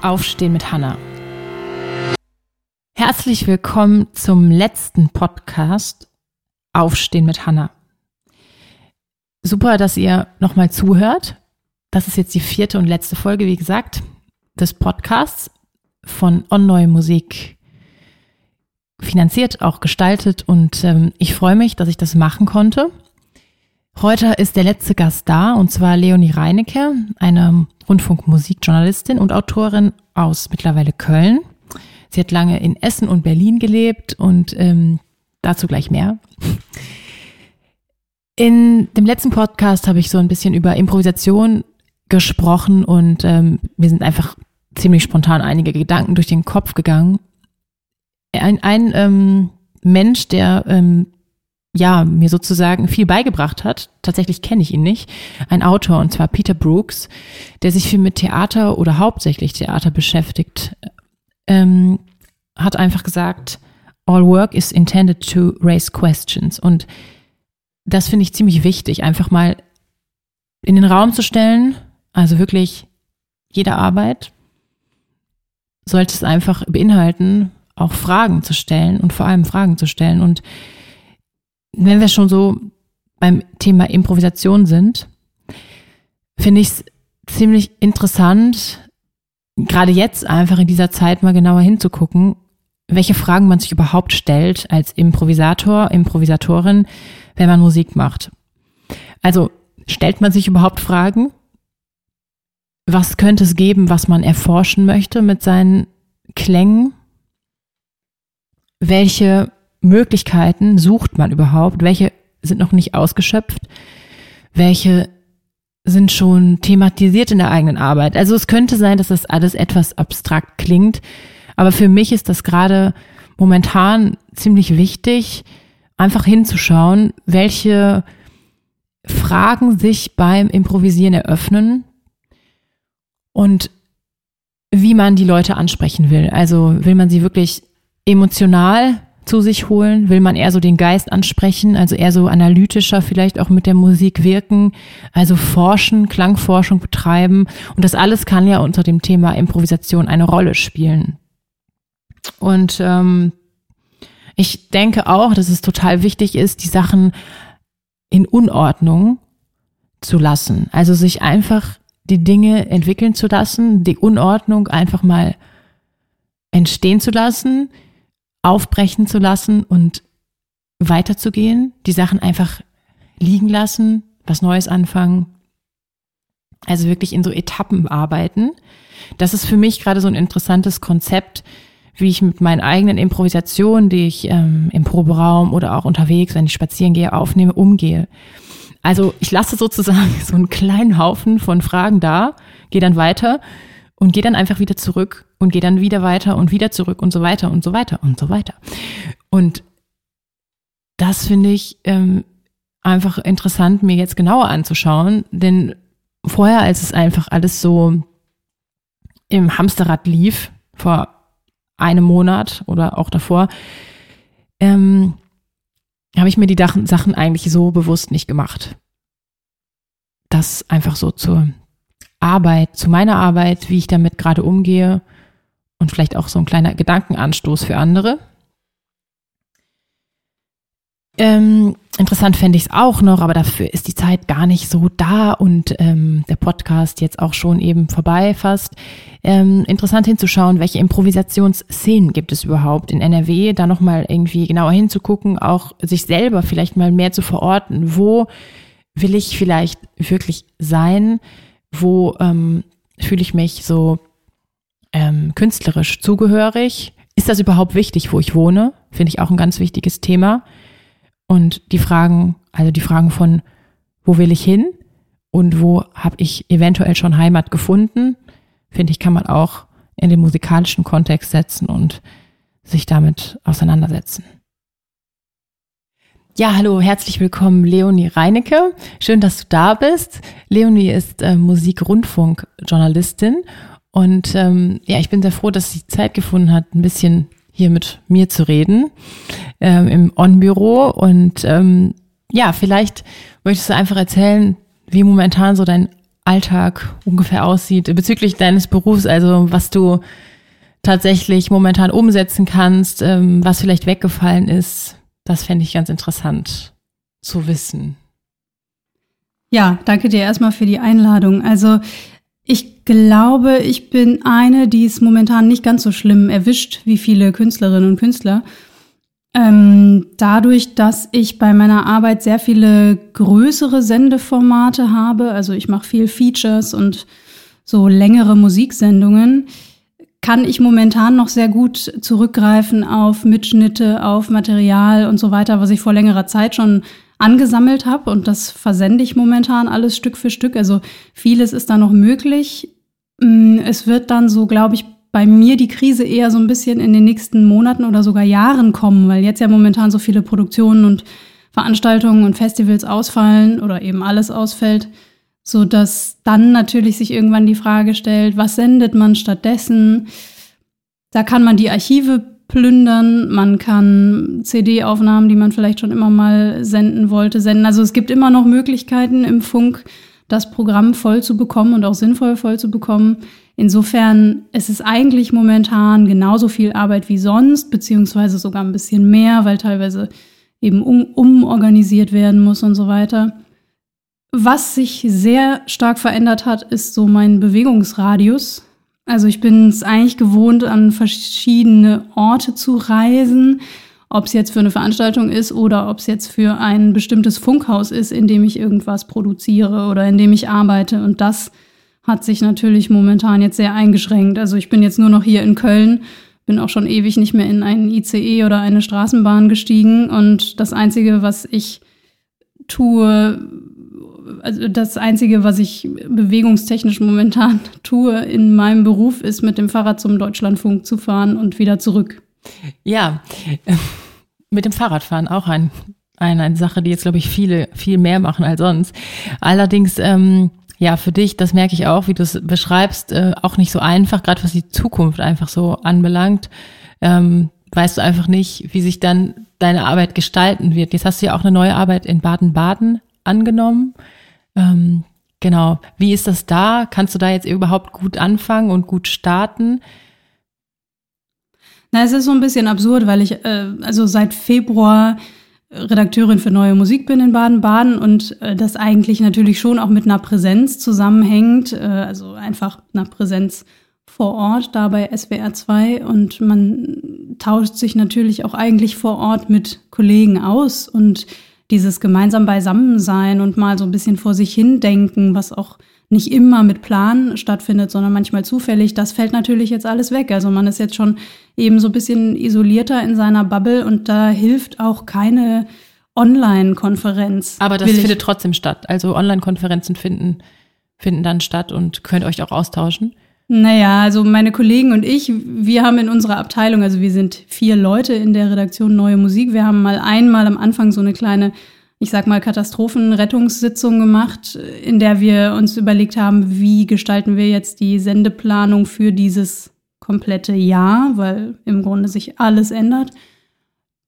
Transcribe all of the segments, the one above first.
Aufstehen mit Hanna. Herzlich willkommen zum letzten Podcast Aufstehen mit Hanna. Super, dass ihr nochmal zuhört. Das ist jetzt die vierte und letzte Folge, wie gesagt, des Podcasts von On Neue Musik finanziert, auch gestaltet und ähm, ich freue mich, dass ich das machen konnte. Heute ist der letzte Gast da und zwar Leonie Reinecke, eine Rundfunkmusikjournalistin und Autorin aus mittlerweile Köln. Sie hat lange in Essen und Berlin gelebt und ähm, dazu gleich mehr. In dem letzten Podcast habe ich so ein bisschen über Improvisation gesprochen und ähm, mir sind einfach ziemlich spontan einige Gedanken durch den Kopf gegangen. Ein, ein ähm, Mensch, der ähm, ja, mir sozusagen viel beigebracht hat. Tatsächlich kenne ich ihn nicht. Ein Autor, und zwar Peter Brooks, der sich viel mit Theater oder hauptsächlich Theater beschäftigt, ähm, hat einfach gesagt, all work is intended to raise questions. Und das finde ich ziemlich wichtig, einfach mal in den Raum zu stellen, also wirklich jede Arbeit sollte es einfach beinhalten, auch Fragen zu stellen und vor allem Fragen zu stellen. Und wenn wir schon so beim Thema Improvisation sind, finde ich es ziemlich interessant, gerade jetzt einfach in dieser Zeit mal genauer hinzugucken, welche Fragen man sich überhaupt stellt als Improvisator, Improvisatorin, wenn man Musik macht. Also stellt man sich überhaupt Fragen? Was könnte es geben, was man erforschen möchte mit seinen Klängen? Welche Möglichkeiten sucht man überhaupt? Welche sind noch nicht ausgeschöpft? Welche sind schon thematisiert in der eigenen Arbeit? Also es könnte sein, dass das alles etwas abstrakt klingt, aber für mich ist das gerade momentan ziemlich wichtig, einfach hinzuschauen, welche Fragen sich beim Improvisieren eröffnen und wie man die Leute ansprechen will. Also will man sie wirklich emotional zu sich holen? Will man eher so den Geist ansprechen, also eher so analytischer vielleicht auch mit der Musik wirken, also forschen, Klangforschung betreiben? Und das alles kann ja unter dem Thema Improvisation eine Rolle spielen. Und ähm, ich denke auch, dass es total wichtig ist, die Sachen in Unordnung zu lassen. Also sich einfach die Dinge entwickeln zu lassen, die Unordnung einfach mal entstehen zu lassen, aufbrechen zu lassen und weiterzugehen, die Sachen einfach liegen lassen, was Neues anfangen. Also wirklich in so Etappen arbeiten. Das ist für mich gerade so ein interessantes Konzept, wie ich mit meinen eigenen Improvisationen, die ich ähm, im Proberaum oder auch unterwegs, wenn ich spazieren gehe, aufnehme, umgehe. Also ich lasse sozusagen so einen kleinen Haufen von Fragen da, gehe dann weiter und gehe dann einfach wieder zurück und gehe dann wieder weiter und wieder zurück und so weiter und so weiter und so weiter. Und das finde ich ähm, einfach interessant, mir jetzt genauer anzuschauen, denn vorher, als es einfach alles so im Hamsterrad lief, vor einem Monat oder auch davor, ähm, habe ich mir die Sachen eigentlich so bewusst nicht gemacht. Das einfach so zur Arbeit, zu meiner Arbeit, wie ich damit gerade umgehe und vielleicht auch so ein kleiner Gedankenanstoß für andere. Ähm, interessant fände ich es auch noch, aber dafür ist die Zeit gar nicht so da und ähm, der Podcast jetzt auch schon eben vorbei fast. Ähm, interessant hinzuschauen, welche Improvisationsszenen gibt es überhaupt in NRW, da nochmal irgendwie genauer hinzugucken, auch sich selber vielleicht mal mehr zu verorten. Wo will ich vielleicht wirklich sein? Wo ähm, fühle ich mich so ähm, künstlerisch zugehörig? Ist das überhaupt wichtig, wo ich wohne? Finde ich auch ein ganz wichtiges Thema. Und die Fragen, also die Fragen von, wo will ich hin und wo habe ich eventuell schon Heimat gefunden, finde ich, kann man auch in den musikalischen Kontext setzen und sich damit auseinandersetzen. Ja, hallo, herzlich willkommen, Leonie Reinecke. Schön, dass du da bist. Leonie ist äh, Musikrundfunkjournalistin und ähm, ja, ich bin sehr froh, dass sie Zeit gefunden hat, ein bisschen hier mit mir zu reden ähm, im On-Büro. Und ähm, ja, vielleicht möchtest du einfach erzählen, wie momentan so dein Alltag ungefähr aussieht bezüglich deines Berufs, also was du tatsächlich momentan umsetzen kannst, ähm, was vielleicht weggefallen ist. Das fände ich ganz interessant zu wissen. Ja, danke dir erstmal für die Einladung. Also ich glaube, ich bin eine, die es momentan nicht ganz so schlimm erwischt wie viele Künstlerinnen und Künstler. Ähm, dadurch, dass ich bei meiner Arbeit sehr viele größere Sendeformate habe, also ich mache viel Features und so längere Musiksendungen, kann ich momentan noch sehr gut zurückgreifen auf Mitschnitte, auf Material und so weiter, was ich vor längerer Zeit schon angesammelt habe und das versende ich momentan alles Stück für Stück. Also vieles ist da noch möglich. Mm, es wird dann so, glaube ich, bei mir die Krise eher so ein bisschen in den nächsten Monaten oder sogar Jahren kommen, weil jetzt ja momentan so viele Produktionen und Veranstaltungen und Festivals ausfallen oder eben alles ausfällt, so dass dann natürlich sich irgendwann die Frage stellt, was sendet man stattdessen? Da kann man die Archive plündern, man kann CD-Aufnahmen, die man vielleicht schon immer mal senden wollte, senden. Also es gibt immer noch Möglichkeiten im Funk, das Programm voll zu bekommen und auch sinnvoll voll zu bekommen. Insofern ist es eigentlich momentan genauso viel Arbeit wie sonst, beziehungsweise sogar ein bisschen mehr, weil teilweise eben um, umorganisiert werden muss und so weiter. Was sich sehr stark verändert hat, ist so mein Bewegungsradius. Also ich bin es eigentlich gewohnt, an verschiedene Orte zu reisen, ob es jetzt für eine Veranstaltung ist oder ob es jetzt für ein bestimmtes Funkhaus ist, in dem ich irgendwas produziere oder in dem ich arbeite. Und das hat sich natürlich momentan jetzt sehr eingeschränkt. Also ich bin jetzt nur noch hier in Köln, bin auch schon ewig nicht mehr in einen ICE oder eine Straßenbahn gestiegen. Und das Einzige, was ich tue, also das Einzige, was ich bewegungstechnisch momentan tue in meinem Beruf, ist mit dem Fahrrad zum Deutschlandfunk zu fahren und wieder zurück. Ja, mit dem Fahrradfahren auch ein, eine, eine Sache, die jetzt, glaube ich, viele viel mehr machen als sonst. Allerdings, ähm, ja, für dich, das merke ich auch, wie du es beschreibst, äh, auch nicht so einfach, gerade was die Zukunft einfach so anbelangt. Ähm, weißt du einfach nicht, wie sich dann deine Arbeit gestalten wird. Jetzt hast du ja auch eine neue Arbeit in Baden-Baden angenommen. Ähm, genau. Wie ist das da? Kannst du da jetzt überhaupt gut anfangen und gut starten? Na, es ist so ein bisschen absurd, weil ich äh, also seit Februar Redakteurin für neue Musik bin in Baden-Baden und äh, das eigentlich natürlich schon auch mit einer Präsenz zusammenhängt, äh, also einfach einer Präsenz vor Ort da bei SWR 2 und man tauscht sich natürlich auch eigentlich vor Ort mit Kollegen aus und dieses gemeinsam Beisammensein und mal so ein bisschen vor sich hin denken, was auch nicht immer mit Plan stattfindet, sondern manchmal zufällig, das fällt natürlich jetzt alles weg. Also man ist jetzt schon eben so ein bisschen isolierter in seiner Bubble und da hilft auch keine Online-Konferenz. Aber das findet trotzdem statt. Also Online-Konferenzen finden, finden dann statt und könnt euch auch austauschen. Naja, also meine Kollegen und ich, wir haben in unserer Abteilung, also wir sind vier Leute in der Redaktion Neue Musik. Wir haben mal einmal am Anfang so eine kleine, ich sag mal, Katastrophenrettungssitzung gemacht, in der wir uns überlegt haben, wie gestalten wir jetzt die Sendeplanung für dieses komplette Jahr, weil im Grunde sich alles ändert.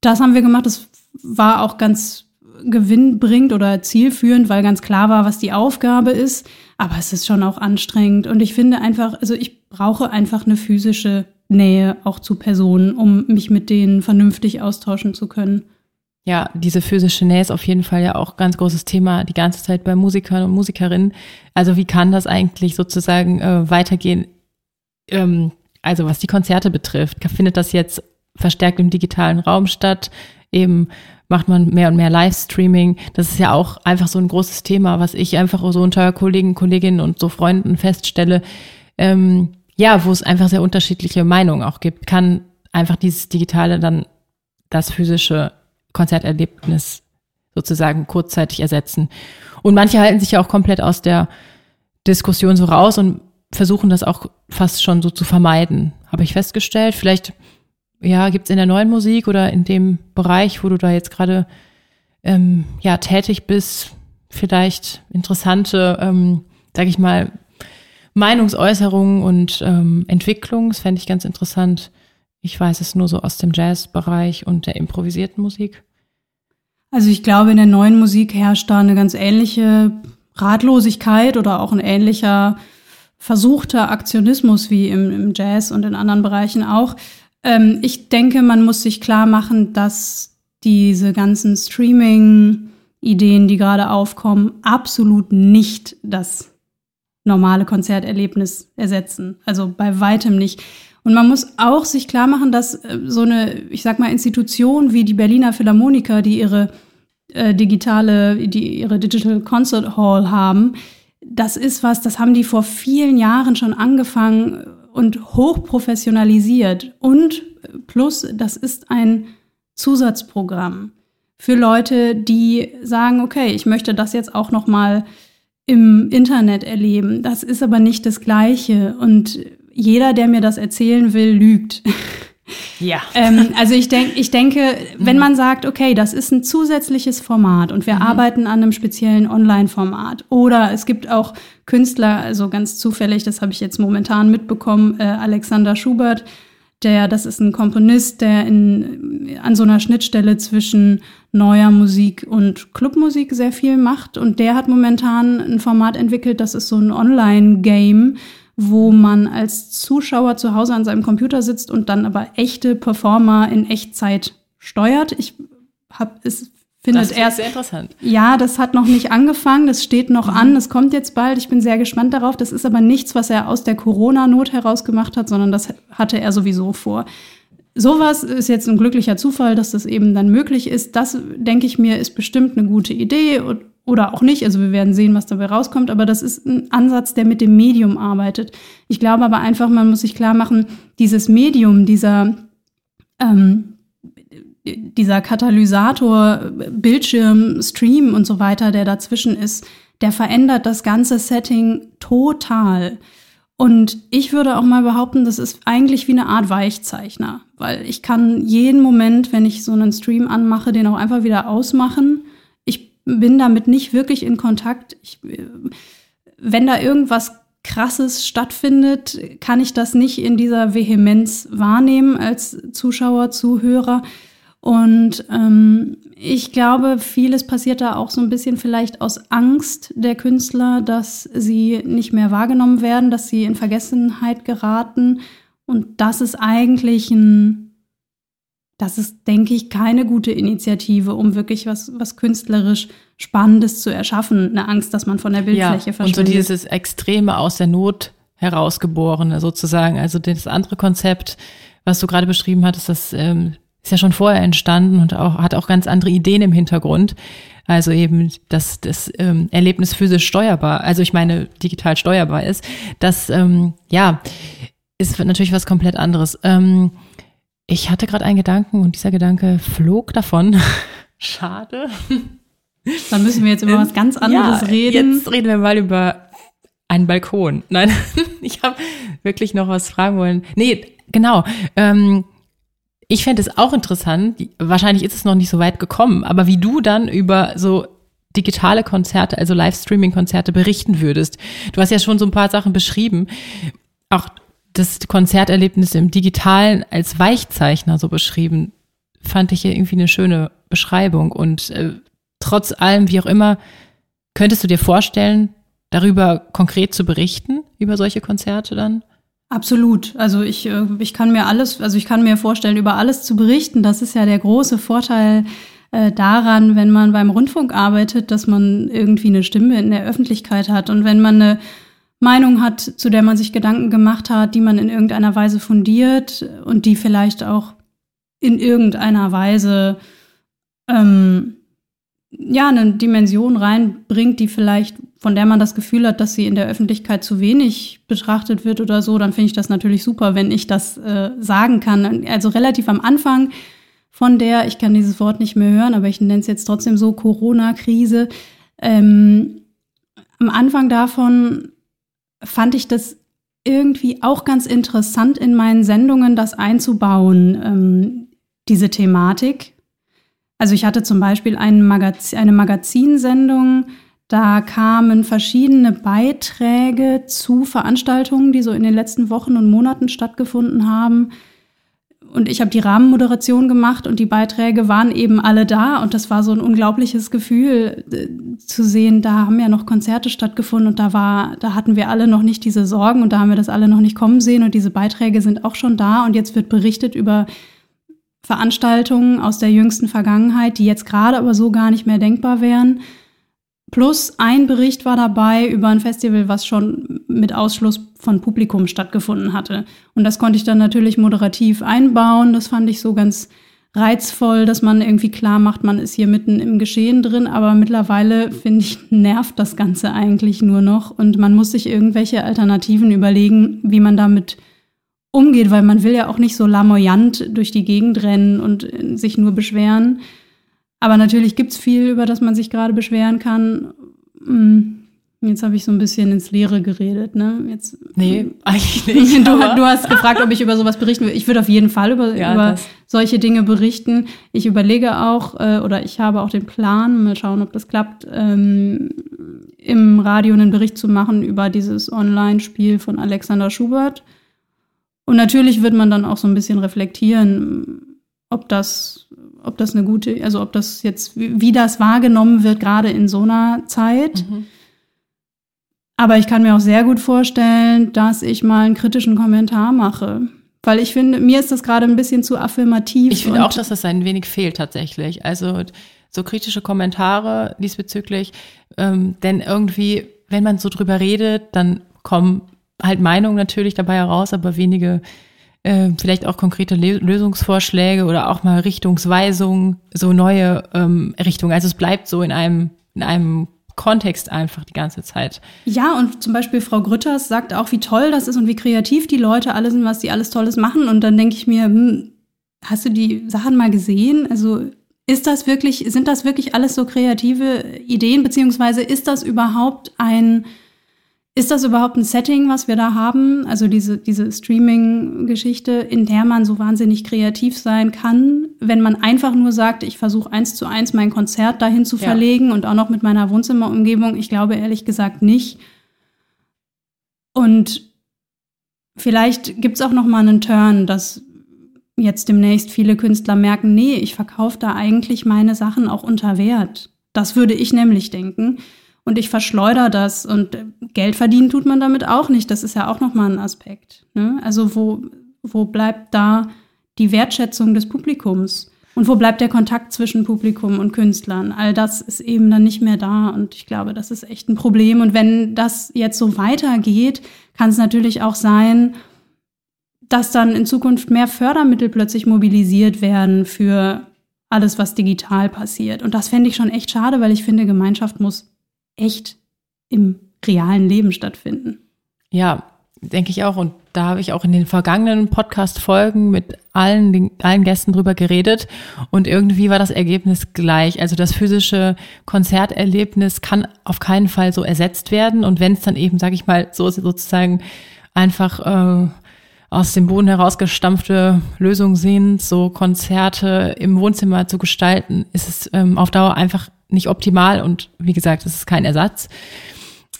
Das haben wir gemacht. Das war auch ganz gewinnbringend oder zielführend, weil ganz klar war, was die Aufgabe ist. Aber es ist schon auch anstrengend. Und ich finde einfach, also ich brauche einfach eine physische Nähe auch zu Personen, um mich mit denen vernünftig austauschen zu können. Ja, diese physische Nähe ist auf jeden Fall ja auch ganz großes Thema die ganze Zeit bei Musikern und Musikerinnen. Also wie kann das eigentlich sozusagen äh, weitergehen? Ähm, also was die Konzerte betrifft, findet das jetzt verstärkt im digitalen Raum statt? Eben macht man mehr und mehr Livestreaming. Das ist ja auch einfach so ein großes Thema, was ich einfach so unter Kollegen, Kolleginnen und so Freunden feststelle. Ähm, ja, wo es einfach sehr unterschiedliche Meinungen auch gibt. Kann einfach dieses Digitale dann das physische Konzerterlebnis sozusagen kurzzeitig ersetzen. Und manche halten sich ja auch komplett aus der Diskussion so raus und versuchen das auch fast schon so zu vermeiden, habe ich festgestellt. Vielleicht ja, gibt es in der neuen Musik oder in dem Bereich, wo du da jetzt gerade ähm, ja, tätig bist, vielleicht interessante, ähm, sag ich mal, Meinungsäußerungen und ähm, Entwicklungen. Das fände ich ganz interessant, Ich weiß es nur so aus dem Jazzbereich und der improvisierten Musik. Also ich glaube, in der neuen Musik herrscht da eine ganz ähnliche Ratlosigkeit oder auch ein ähnlicher versuchter Aktionismus wie im, im Jazz und in anderen Bereichen auch. Ähm, ich denke, man muss sich klar machen, dass diese ganzen Streaming-Ideen, die gerade aufkommen, absolut nicht das normale Konzerterlebnis ersetzen. Also bei weitem nicht. Und man muss auch sich klar machen, dass äh, so eine, ich sag mal, Institution wie die Berliner Philharmoniker, die ihre äh, digitale, die ihre Digital Concert Hall haben, das ist was, das haben die vor vielen Jahren schon angefangen und hochprofessionalisiert. Und plus, das ist ein Zusatzprogramm für Leute, die sagen, okay, ich möchte das jetzt auch noch mal im Internet erleben. Das ist aber nicht das Gleiche. Und jeder, der mir das erzählen will, lügt. Ja. ähm, also ich, denk, ich denke, wenn man sagt, okay, das ist ein zusätzliches Format und wir mhm. arbeiten an einem speziellen Online-Format oder es gibt auch Künstler, also ganz zufällig, das habe ich jetzt momentan mitbekommen, äh, Alexander Schubert, der, das ist ein Komponist, der in, an so einer Schnittstelle zwischen neuer Musik und Clubmusik sehr viel macht und der hat momentan ein Format entwickelt, das ist so ein Online-Game, wo man als Zuschauer zu Hause an seinem Computer sitzt und dann aber echte Performer in Echtzeit steuert. Ich habe es findet das erst sehr interessant. Ja, das hat noch nicht angefangen, das steht noch mhm. an, es kommt jetzt bald. Ich bin sehr gespannt darauf. Das ist aber nichts, was er aus der Corona-Not heraus gemacht hat, sondern das hatte er sowieso vor. Sowas ist jetzt ein glücklicher Zufall, dass das eben dann möglich ist. Das, denke ich mir, ist bestimmt eine gute Idee oder auch nicht. Also wir werden sehen, was dabei rauskommt. Aber das ist ein Ansatz, der mit dem Medium arbeitet. Ich glaube aber einfach, man muss sich klar machen, dieses Medium, dieser, ähm, dieser Katalysator, Bildschirm, Stream und so weiter, der dazwischen ist, der verändert das ganze Setting total. Und ich würde auch mal behaupten, das ist eigentlich wie eine Art Weichzeichner, weil ich kann jeden Moment, wenn ich so einen Stream anmache, den auch einfach wieder ausmachen bin damit nicht wirklich in Kontakt. Ich, wenn da irgendwas Krasses stattfindet, kann ich das nicht in dieser Vehemenz wahrnehmen als Zuschauer, Zuhörer. Und ähm, ich glaube, vieles passiert da auch so ein bisschen vielleicht aus Angst der Künstler, dass sie nicht mehr wahrgenommen werden, dass sie in Vergessenheit geraten. Und das ist eigentlich ein das ist, denke ich, keine gute Initiative, um wirklich was, was künstlerisch Spannendes zu erschaffen. Eine Angst, dass man von der Bildfläche ja, verschwindet. Und so dieses Extreme aus der Not herausgeborene sozusagen. Also das andere Konzept, was du gerade beschrieben hattest, das ähm, ist ja schon vorher entstanden und auch, hat auch ganz andere Ideen im Hintergrund. Also eben, dass das ähm, Erlebnis physisch steuerbar, also ich meine digital steuerbar ist. Das, ähm, ja, ist natürlich was komplett anderes. Ähm, ich hatte gerade einen Gedanken und dieser Gedanke flog davon. Schade. Dann müssen wir jetzt über was ganz anderes ja, reden. Jetzt reden wir mal über einen Balkon. Nein, ich habe wirklich noch was fragen wollen. Nee, genau. Ähm, ich fände es auch interessant, wahrscheinlich ist es noch nicht so weit gekommen, aber wie du dann über so digitale Konzerte, also Livestreaming-Konzerte berichten würdest. Du hast ja schon so ein paar Sachen beschrieben. Auch das Konzerterlebnis im Digitalen als Weichzeichner so beschrieben, fand ich irgendwie eine schöne Beschreibung. Und äh, trotz allem, wie auch immer, könntest du dir vorstellen, darüber konkret zu berichten, über solche Konzerte dann? Absolut. Also ich, äh, ich kann mir alles, also ich kann mir vorstellen, über alles zu berichten. Das ist ja der große Vorteil äh, daran, wenn man beim Rundfunk arbeitet, dass man irgendwie eine Stimme in der Öffentlichkeit hat. Und wenn man eine Meinung hat, zu der man sich Gedanken gemacht hat, die man in irgendeiner Weise fundiert und die vielleicht auch in irgendeiner Weise ähm, ja eine Dimension reinbringt, die vielleicht von der man das Gefühl hat, dass sie in der Öffentlichkeit zu wenig betrachtet wird oder so, dann finde ich das natürlich super, wenn ich das äh, sagen kann. Also relativ am Anfang von der, ich kann dieses Wort nicht mehr hören, aber ich nenne es jetzt trotzdem so Corona-Krise. Ähm, am Anfang davon fand ich das irgendwie auch ganz interessant in meinen Sendungen, das einzubauen, ähm, diese Thematik. Also ich hatte zum Beispiel ein Magaz eine Magazinsendung, da kamen verschiedene Beiträge zu Veranstaltungen, die so in den letzten Wochen und Monaten stattgefunden haben, und ich habe die Rahmenmoderation gemacht und die Beiträge waren eben alle da und das war so ein unglaubliches Gefühl äh, zu sehen, da haben ja noch Konzerte stattgefunden und da war, da hatten wir alle noch nicht diese Sorgen und da haben wir das alle noch nicht kommen sehen und diese Beiträge sind auch schon da und jetzt wird berichtet über Veranstaltungen aus der jüngsten Vergangenheit, die jetzt gerade aber so gar nicht mehr denkbar wären. Plus ein Bericht war dabei über ein Festival, was schon mit Ausschluss von Publikum stattgefunden hatte. Und das konnte ich dann natürlich moderativ einbauen. Das fand ich so ganz reizvoll, dass man irgendwie klar macht, man ist hier mitten im Geschehen drin. Aber mittlerweile, finde ich, nervt das Ganze eigentlich nur noch. Und man muss sich irgendwelche Alternativen überlegen, wie man damit umgeht, weil man will ja auch nicht so lamoyant durch die Gegend rennen und sich nur beschweren. Aber natürlich gibt es viel, über das man sich gerade beschweren kann. Hm, jetzt habe ich so ein bisschen ins Leere geredet, ne? Jetzt, nee, eigentlich nicht. Du, du, hast gefragt, ob ich über sowas berichten will. Ich würde auf jeden Fall über, ja, über solche Dinge berichten. Ich überlege auch, äh, oder ich habe auch den Plan, mal schauen, ob das klappt, ähm, im Radio einen Bericht zu machen über dieses Online-Spiel von Alexander Schubert. Und natürlich wird man dann auch so ein bisschen reflektieren, ob das ob das eine gute, also ob das jetzt, wie das wahrgenommen wird, gerade in so einer Zeit. Mhm. Aber ich kann mir auch sehr gut vorstellen, dass ich mal einen kritischen Kommentar mache. Weil ich finde, mir ist das gerade ein bisschen zu affirmativ. Ich finde auch, dass das ein wenig fehlt tatsächlich. Also so kritische Kommentare diesbezüglich. Ähm, denn irgendwie, wenn man so drüber redet, dann kommen halt Meinungen natürlich dabei heraus, aber wenige äh, vielleicht auch konkrete Lösungsvorschläge oder auch mal Richtungsweisungen, so neue ähm, Richtungen. Also es bleibt so in einem, in einem Kontext einfach die ganze Zeit. Ja, und zum Beispiel Frau Grütters sagt auch, wie toll das ist und wie kreativ die Leute alle sind, was die alles Tolles machen. Und dann denke ich mir, hm, hast du die Sachen mal gesehen? Also ist das wirklich, sind das wirklich alles so kreative Ideen, beziehungsweise ist das überhaupt ein ist das überhaupt ein Setting, was wir da haben? Also diese, diese Streaming-Geschichte, in der man so wahnsinnig kreativ sein kann, wenn man einfach nur sagt, ich versuche eins zu eins mein Konzert dahin zu ja. verlegen und auch noch mit meiner Wohnzimmerumgebung. Ich glaube ehrlich gesagt nicht. Und vielleicht gibt es auch noch mal einen Turn, dass jetzt demnächst viele Künstler merken, nee, ich verkaufe da eigentlich meine Sachen auch unter Wert. Das würde ich nämlich denken und ich verschleudere das und Geld verdienen tut man damit auch nicht. Das ist ja auch nochmal ein Aspekt. Ne? Also wo, wo bleibt da die Wertschätzung des Publikums? Und wo bleibt der Kontakt zwischen Publikum und Künstlern? All das ist eben dann nicht mehr da. Und ich glaube, das ist echt ein Problem. Und wenn das jetzt so weitergeht, kann es natürlich auch sein, dass dann in Zukunft mehr Fördermittel plötzlich mobilisiert werden für alles, was digital passiert. Und das fände ich schon echt schade, weil ich finde, Gemeinschaft muss echt im realen Leben stattfinden. Ja, denke ich auch. Und da habe ich auch in den vergangenen Podcast-Folgen mit allen, den, allen Gästen drüber geredet. Und irgendwie war das Ergebnis gleich. Also das physische Konzerterlebnis kann auf keinen Fall so ersetzt werden. Und wenn es dann eben, sage ich mal, so sozusagen einfach äh, aus dem Boden herausgestampfte Lösungen sind, so Konzerte im Wohnzimmer zu gestalten, ist es ähm, auf Dauer einfach nicht optimal und wie gesagt, es ist kein Ersatz.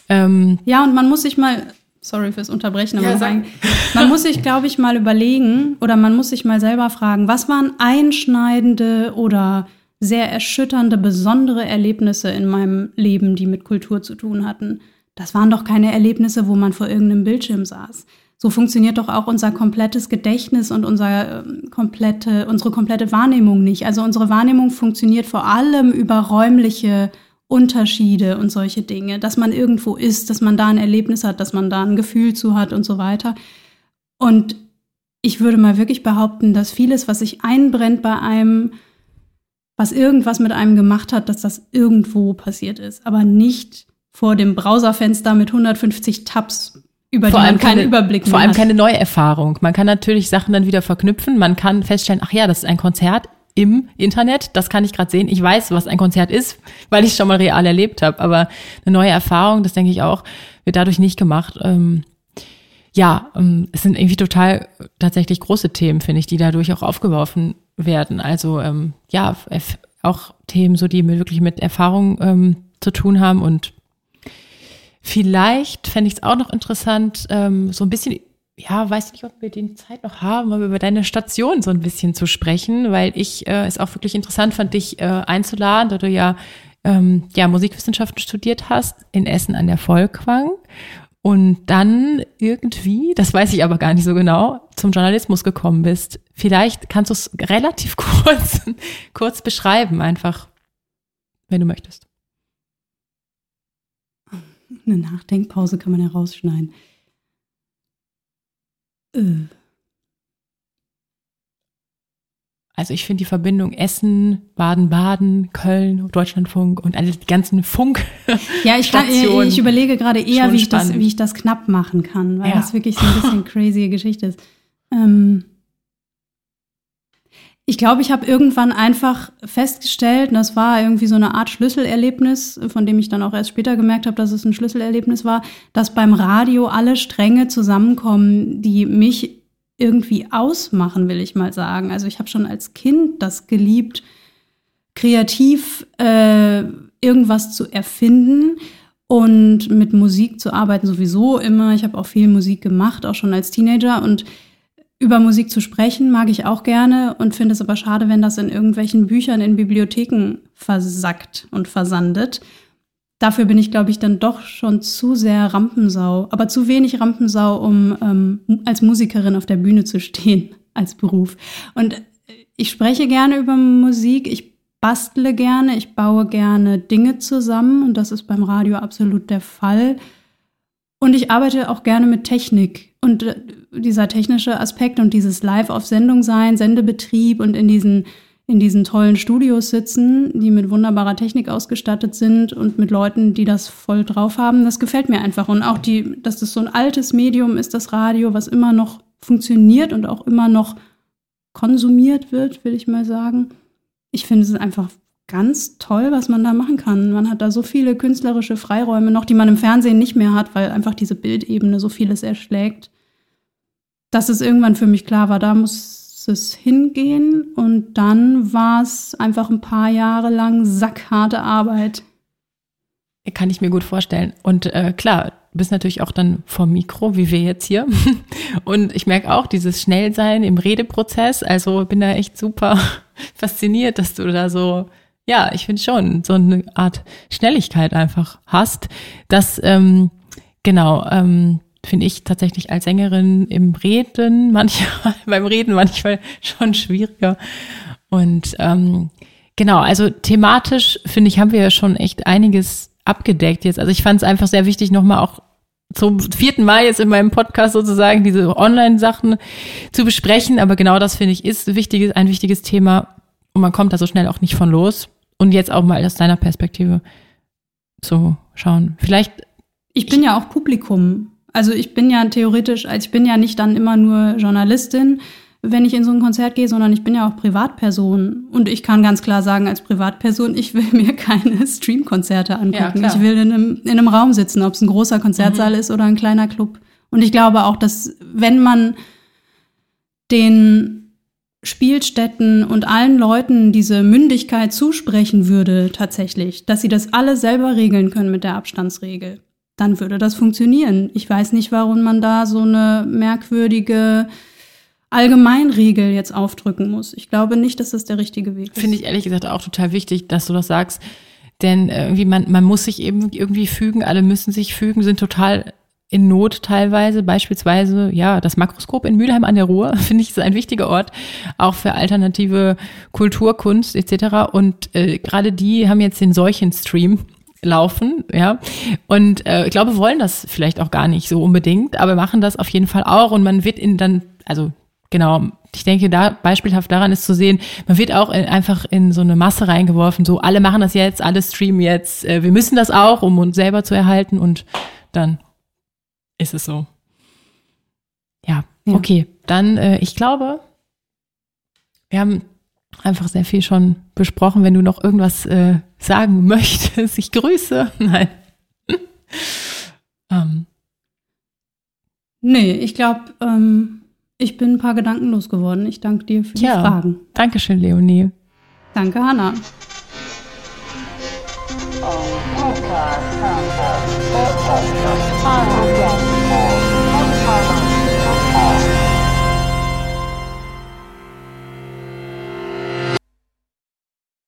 Ähm, ja, und man muss sich mal, sorry fürs Unterbrechen, aber ja, sagen, man muss sich, glaube ich, mal überlegen oder man muss sich mal selber fragen, was waren einschneidende oder sehr erschütternde, besondere Erlebnisse in meinem Leben, die mit Kultur zu tun hatten. Das waren doch keine Erlebnisse, wo man vor irgendeinem Bildschirm saß. So funktioniert doch auch unser komplettes Gedächtnis und unser, ähm, komplette, unsere komplette Wahrnehmung nicht. Also unsere Wahrnehmung funktioniert vor allem über räumliche Unterschiede und solche Dinge, dass man irgendwo ist, dass man da ein Erlebnis hat, dass man da ein Gefühl zu hat und so weiter. Und ich würde mal wirklich behaupten, dass vieles, was sich einbrennt bei einem, was irgendwas mit einem gemacht hat, dass das irgendwo passiert ist, aber nicht vor dem Browserfenster mit 150 Tabs über vor die man keinen keine, Überblick Vor allem hat. keine neue Erfahrung. Man kann natürlich Sachen dann wieder verknüpfen. Man kann feststellen, ach ja, das ist ein Konzert im Internet. Das kann ich gerade sehen. Ich weiß, was ein Konzert ist, weil ich es schon mal real erlebt habe. Aber eine neue Erfahrung, das denke ich auch, wird dadurch nicht gemacht. Ähm, ja, ähm, es sind irgendwie total tatsächlich große Themen, finde ich, die dadurch auch aufgeworfen werden. Also ähm, ja, auch Themen, so die wirklich mit Erfahrung ähm, zu tun haben und Vielleicht fände ich es auch noch interessant, ähm, so ein bisschen ja, weiß nicht, ob wir die Zeit noch haben, um über deine Station so ein bisschen zu sprechen, weil ich äh, es auch wirklich interessant fand, dich äh, einzuladen, da du ja, ähm, ja Musikwissenschaften studiert hast in Essen an der Volkwang und dann irgendwie, das weiß ich aber gar nicht so genau, zum Journalismus gekommen bist. Vielleicht kannst du es relativ kurz, kurz beschreiben, einfach, wenn du möchtest. Eine Nachdenkpause kann man ja rausschneiden. Äh. Also ich finde die Verbindung Essen, Baden-Baden, Köln, Deutschlandfunk und alle die ganzen Funk. Ja, ich, kann, ich überlege gerade eher, wie ich, das, wie ich das knapp machen kann, weil ja. das wirklich so ein bisschen crazy Geschichte ist. Ähm ich glaube, ich habe irgendwann einfach festgestellt, und das war irgendwie so eine Art Schlüsselerlebnis, von dem ich dann auch erst später gemerkt habe, dass es ein Schlüsselerlebnis war, dass beim Radio alle Stränge zusammenkommen, die mich irgendwie ausmachen, will ich mal sagen. Also ich habe schon als Kind das geliebt, kreativ äh, irgendwas zu erfinden und mit Musik zu arbeiten sowieso immer. Ich habe auch viel Musik gemacht, auch schon als Teenager und über Musik zu sprechen mag ich auch gerne und finde es aber schade, wenn das in irgendwelchen Büchern in Bibliotheken versackt und versandet dafür bin ich, glaube ich, dann doch schon zu sehr Rampensau, aber zu wenig Rampensau, um ähm, als Musikerin auf der Bühne zu stehen als Beruf. Und ich spreche gerne über Musik, ich bastle gerne, ich baue gerne Dinge zusammen und das ist beim Radio absolut der Fall. Und ich arbeite auch gerne mit Technik. Und äh, dieser technische Aspekt und dieses Live auf Sendung sein, Sendebetrieb und in diesen in diesen tollen Studios sitzen, die mit wunderbarer Technik ausgestattet sind und mit Leuten, die das voll drauf haben. Das gefällt mir einfach. Und auch die, dass das so ein altes Medium ist, das Radio, was immer noch funktioniert und auch immer noch konsumiert wird, will ich mal sagen. Ich finde es einfach ganz toll, was man da machen kann. Man hat da so viele künstlerische Freiräume noch, die man im Fernsehen nicht mehr hat, weil einfach diese Bildebene so vieles erschlägt. Dass es irgendwann für mich klar war, da muss es hingehen und dann war es einfach ein paar Jahre lang sackharte Arbeit. Kann ich mir gut vorstellen. Und äh, klar, du bist natürlich auch dann vom Mikro, wie wir jetzt hier. Und ich merke auch dieses Schnellsein im Redeprozess. Also bin da echt super fasziniert, dass du da so, ja, ich finde schon, so eine Art Schnelligkeit einfach hast. dass, ähm, genau, ähm, finde ich tatsächlich als Sängerin im Reden manchmal, beim Reden manchmal schon schwieriger. Und ähm, genau, also thematisch finde ich, haben wir ja schon echt einiges abgedeckt jetzt. Also ich fand es einfach sehr wichtig, nochmal auch zum vierten Mal jetzt in meinem Podcast sozusagen diese Online-Sachen zu besprechen. Aber genau das finde ich ist wichtiges, ein wichtiges Thema und man kommt da so schnell auch nicht von los. Und jetzt auch mal aus deiner Perspektive zu schauen. Vielleicht. Ich bin ja auch Publikum also ich bin ja theoretisch, also ich bin ja nicht dann immer nur Journalistin, wenn ich in so ein Konzert gehe, sondern ich bin ja auch Privatperson. Und ich kann ganz klar sagen, als Privatperson, ich will mir keine Streamkonzerte angucken. Ja, ich will in einem, in einem Raum sitzen, ob es ein großer Konzertsaal mhm. ist oder ein kleiner Club. Und ich glaube auch, dass wenn man den Spielstätten und allen Leuten diese Mündigkeit zusprechen würde, tatsächlich, dass sie das alle selber regeln können mit der Abstandsregel, dann würde das funktionieren. Ich weiß nicht, warum man da so eine merkwürdige Allgemeinregel jetzt aufdrücken muss. Ich glaube nicht, dass das der richtige Weg ist. Finde ich ehrlich gesagt auch total wichtig, dass du das sagst. Denn irgendwie man, man muss sich eben irgendwie fügen, alle müssen sich fügen, sind total in Not teilweise. Beispielsweise, ja, das Makroskop in Mülheim an der Ruhr, finde ich, ist ein wichtiger Ort, auch für alternative Kulturkunst etc. Und äh, gerade die haben jetzt den Seuchenstream laufen, ja. Und äh, ich glaube, wollen das vielleicht auch gar nicht so unbedingt, aber machen das auf jeden Fall auch und man wird in dann, also genau, ich denke, da beispielhaft daran ist zu sehen, man wird auch in, einfach in so eine Masse reingeworfen, so alle machen das jetzt, alle streamen jetzt, äh, wir müssen das auch, um uns selber zu erhalten und dann ist es so. Ja, ja. okay, dann äh, ich glaube, wir haben einfach sehr viel schon besprochen. Wenn du noch irgendwas äh, sagen möchtest, ich grüße. Nein. ähm. Nee, ich glaube, ähm, ich bin ein paar Gedanken losgeworden. Ich danke dir für die ja, Fragen. Dankeschön, Leonie. Danke, Hanna. Oh,